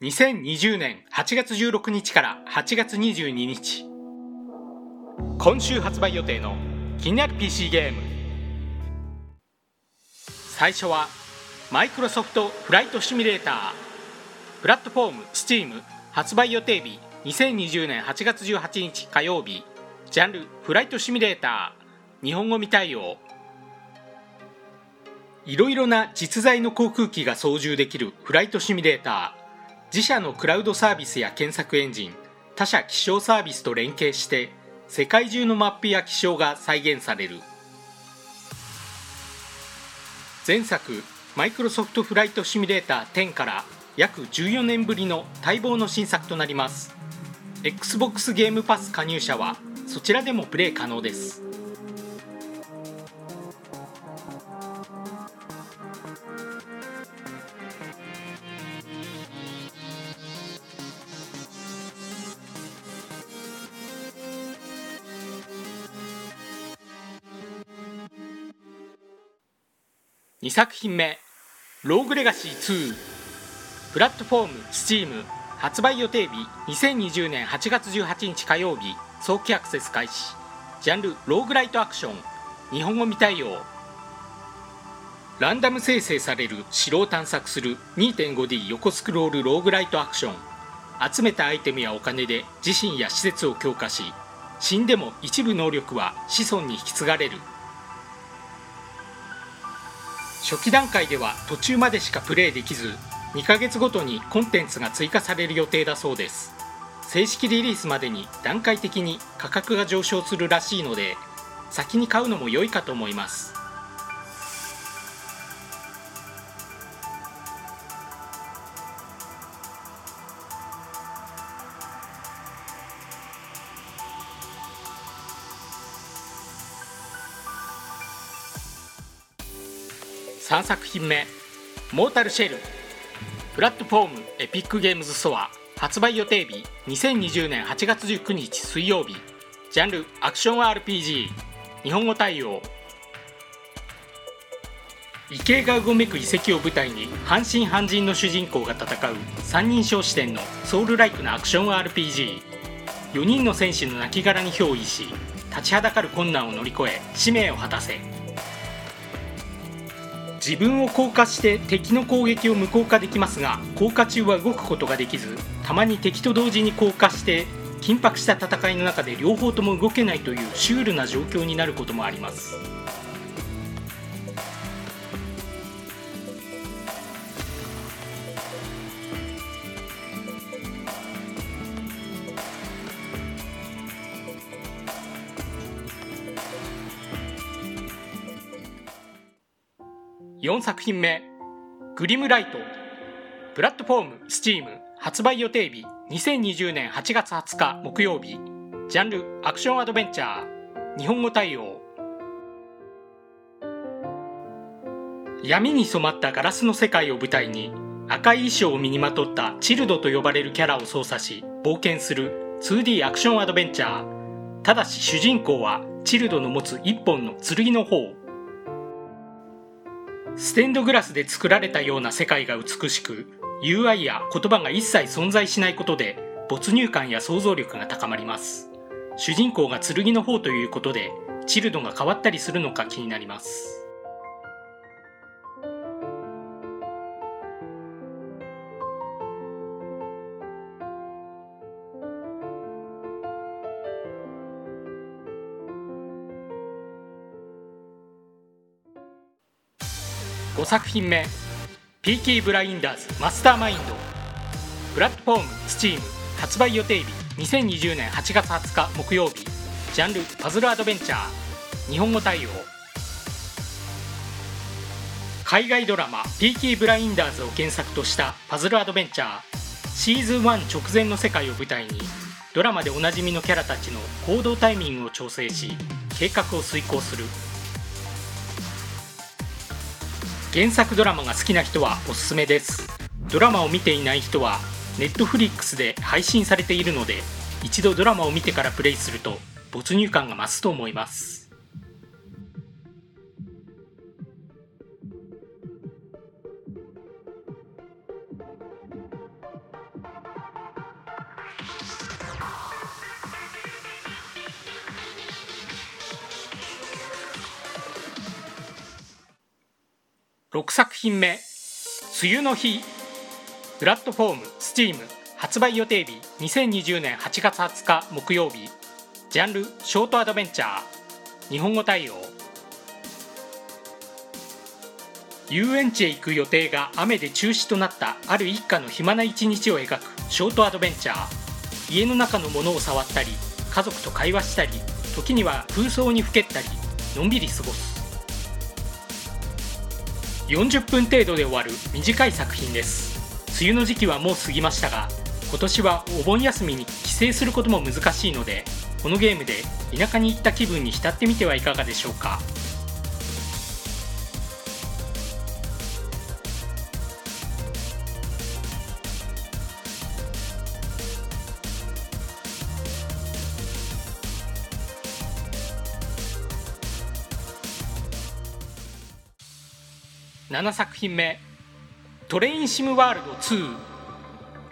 2020年8月16日から8月22日。今週発売予定の気になる PC ゲーム。最初はマイクロソフトフライトシミュレーター。プラットフォーム Steam 発売予定日2020年8月18日火曜日。ジャンルフライトシミュレーター。日本語未対応。いろいろな実在の航空機が操縦できるフライトシミュレーター。自社のクラウドサービスや検索エンジン他社気象サービスと連携して世界中のマップや気象が再現される。前作マイクロソフトフライトシミュレーター10から約14年ぶりの待望の新作となります。XBOX ゲームパス加入者はそちらでもプレイ可能です。2作品目「ローグレガシー2」プラットフォーム STEAM 発売予定日2020年8月18日火曜日。早期アクセス開始。ジャンルローグライトアクション。日本語未対応。ランダム生成される城を探索する。2.5D 横スクロールローグライトアクション。集めたアイテムやお金で自身や施設を強化し死んでも一部能力は子孫に引き継がれる。初期段階では途中までしかプレイできず2ヶ月ごとにコンテンツが追加される予定だそうです。正式リリースまでに段階的に価格が上昇するらしいので先に買うのも良いかと思います。3作品目「モータルシェル」プラットフォームエピックゲームズストア発売予定日2020年8月19日水曜日ジャンルアクション RPG 日本語対応。異形がうごめく遺跡を舞台に半信半人の主人公が戦う三人称視点のソウルライクなアクション RPG4 人の戦士の亡骸に憑依し立ちはだかる困難を乗り越え使命を果たせ。自分を降下して敵の攻撃を無効化できますが降下中は動くことができずたまに敵と同時に降下して緊迫した戦いの中で両方とも動けないというシュールな状況になることもあります。4作品目「グリムライト」プラットフォーム STEAM 発売予定日2020年8月20日木曜日。ジャンルアクションアドベンチャー。日本語対応。闇に染まったガラスの世界を舞台に赤い衣装を身にまとったチルドと呼ばれるキャラを操作し冒険する 2D アクションアドベンチャー。ただし主人公はチルドの持つ一本の剣の方。ステンドグラスで作られたような世界が美しく UI や言葉が一切存在しないことで没入感や想像力が高まります。主人公が剣の方ということでチルドが変わったりするのか気になります。5作品目ピーキーブラインダーズマスターマインドプラットフォーム STEAM 発売予定日2020年8月20日木曜日。ジャンルパズルアドベンチャー。日本語対応。海外ドラマ「ピーキーブラインダーズ」を原作としたパズルアドベンチャー。シーズン1直前の世界を舞台にドラマでおなじみのキャラたちの行動タイミングを調整し計画を遂行する。原作ドラマが好きな人はおすすめです。ドラマを見ていない人はネットフリックスで配信されているので一度ドラマを見てからプレイすると没入感が増すと思います。6作品目「梅雨の日」プラットフォーム STEAM 発売予定日2020年8月20日木曜日。ジャンルショートアドベンチャー。日本語対応。遊園地へ行く予定が雨で中止となったある一家の暇な一日を描くショートアドベンチャー。家の中のものを触ったり家族と会話したり時には空想にふけったりのんびり過ごす。40分程度で終わる短い作品です。梅雨の時期はもう過ぎましたが今年はお盆休みに帰省することも難しいのでこのゲームで田舎に行った気分に浸ってみてはいかがでしょうか。7作品目「トレインシムワールド2」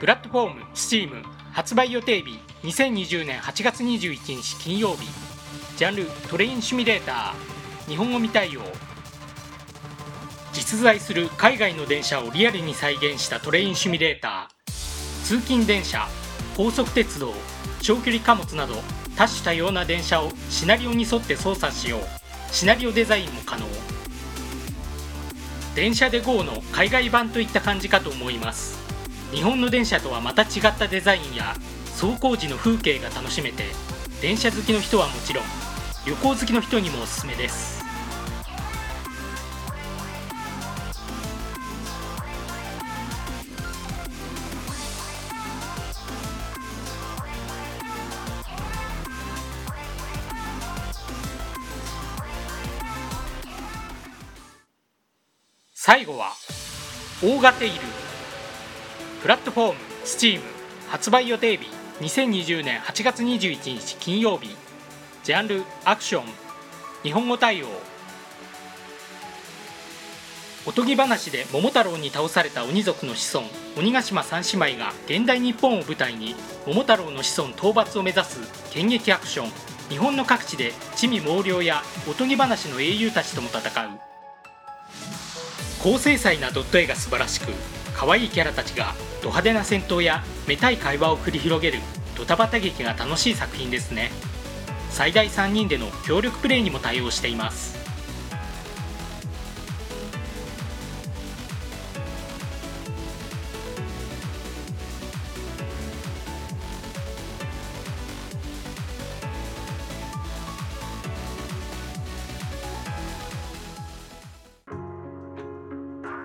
プラットフォーム STEAM 発売予定日2020年8月21日金曜日。ジャンルトレインシミュレーター。日本語未対応。実在する海外の電車をリアルに再現したトレインシミュレーター。通勤電車高速鉄道長距離貨物など多種多様な電車をシナリオに沿って操作しよう。シナリオデザインも可能。電車で GO の海外版といった感じかと思います。日本の電車とはまた違ったデザインや走行時の風景が楽しめて電車好きの人はもちろん旅行好きの人にもおすすめです。最後は大型テイルプラットフォーム STEAM 発売予定日2020年8月21日金曜日。ジャンルアクション。日本語対応。おとぎ話で桃太郎に倒された鬼族の子孫鬼ヶ島三姉妹が現代日本を舞台に桃太郎の子孫討伐を目指す剣撃アクション。日本の各地で地味猛量やおとぎ話の英雄たちとも戦う。高精細なドット絵が素晴らしく可愛いキャラたちがド派手な戦闘やめたい会話を繰り広げるドタバタ劇が楽しい作品ですね。最大3人での協力プレイにも対応しています。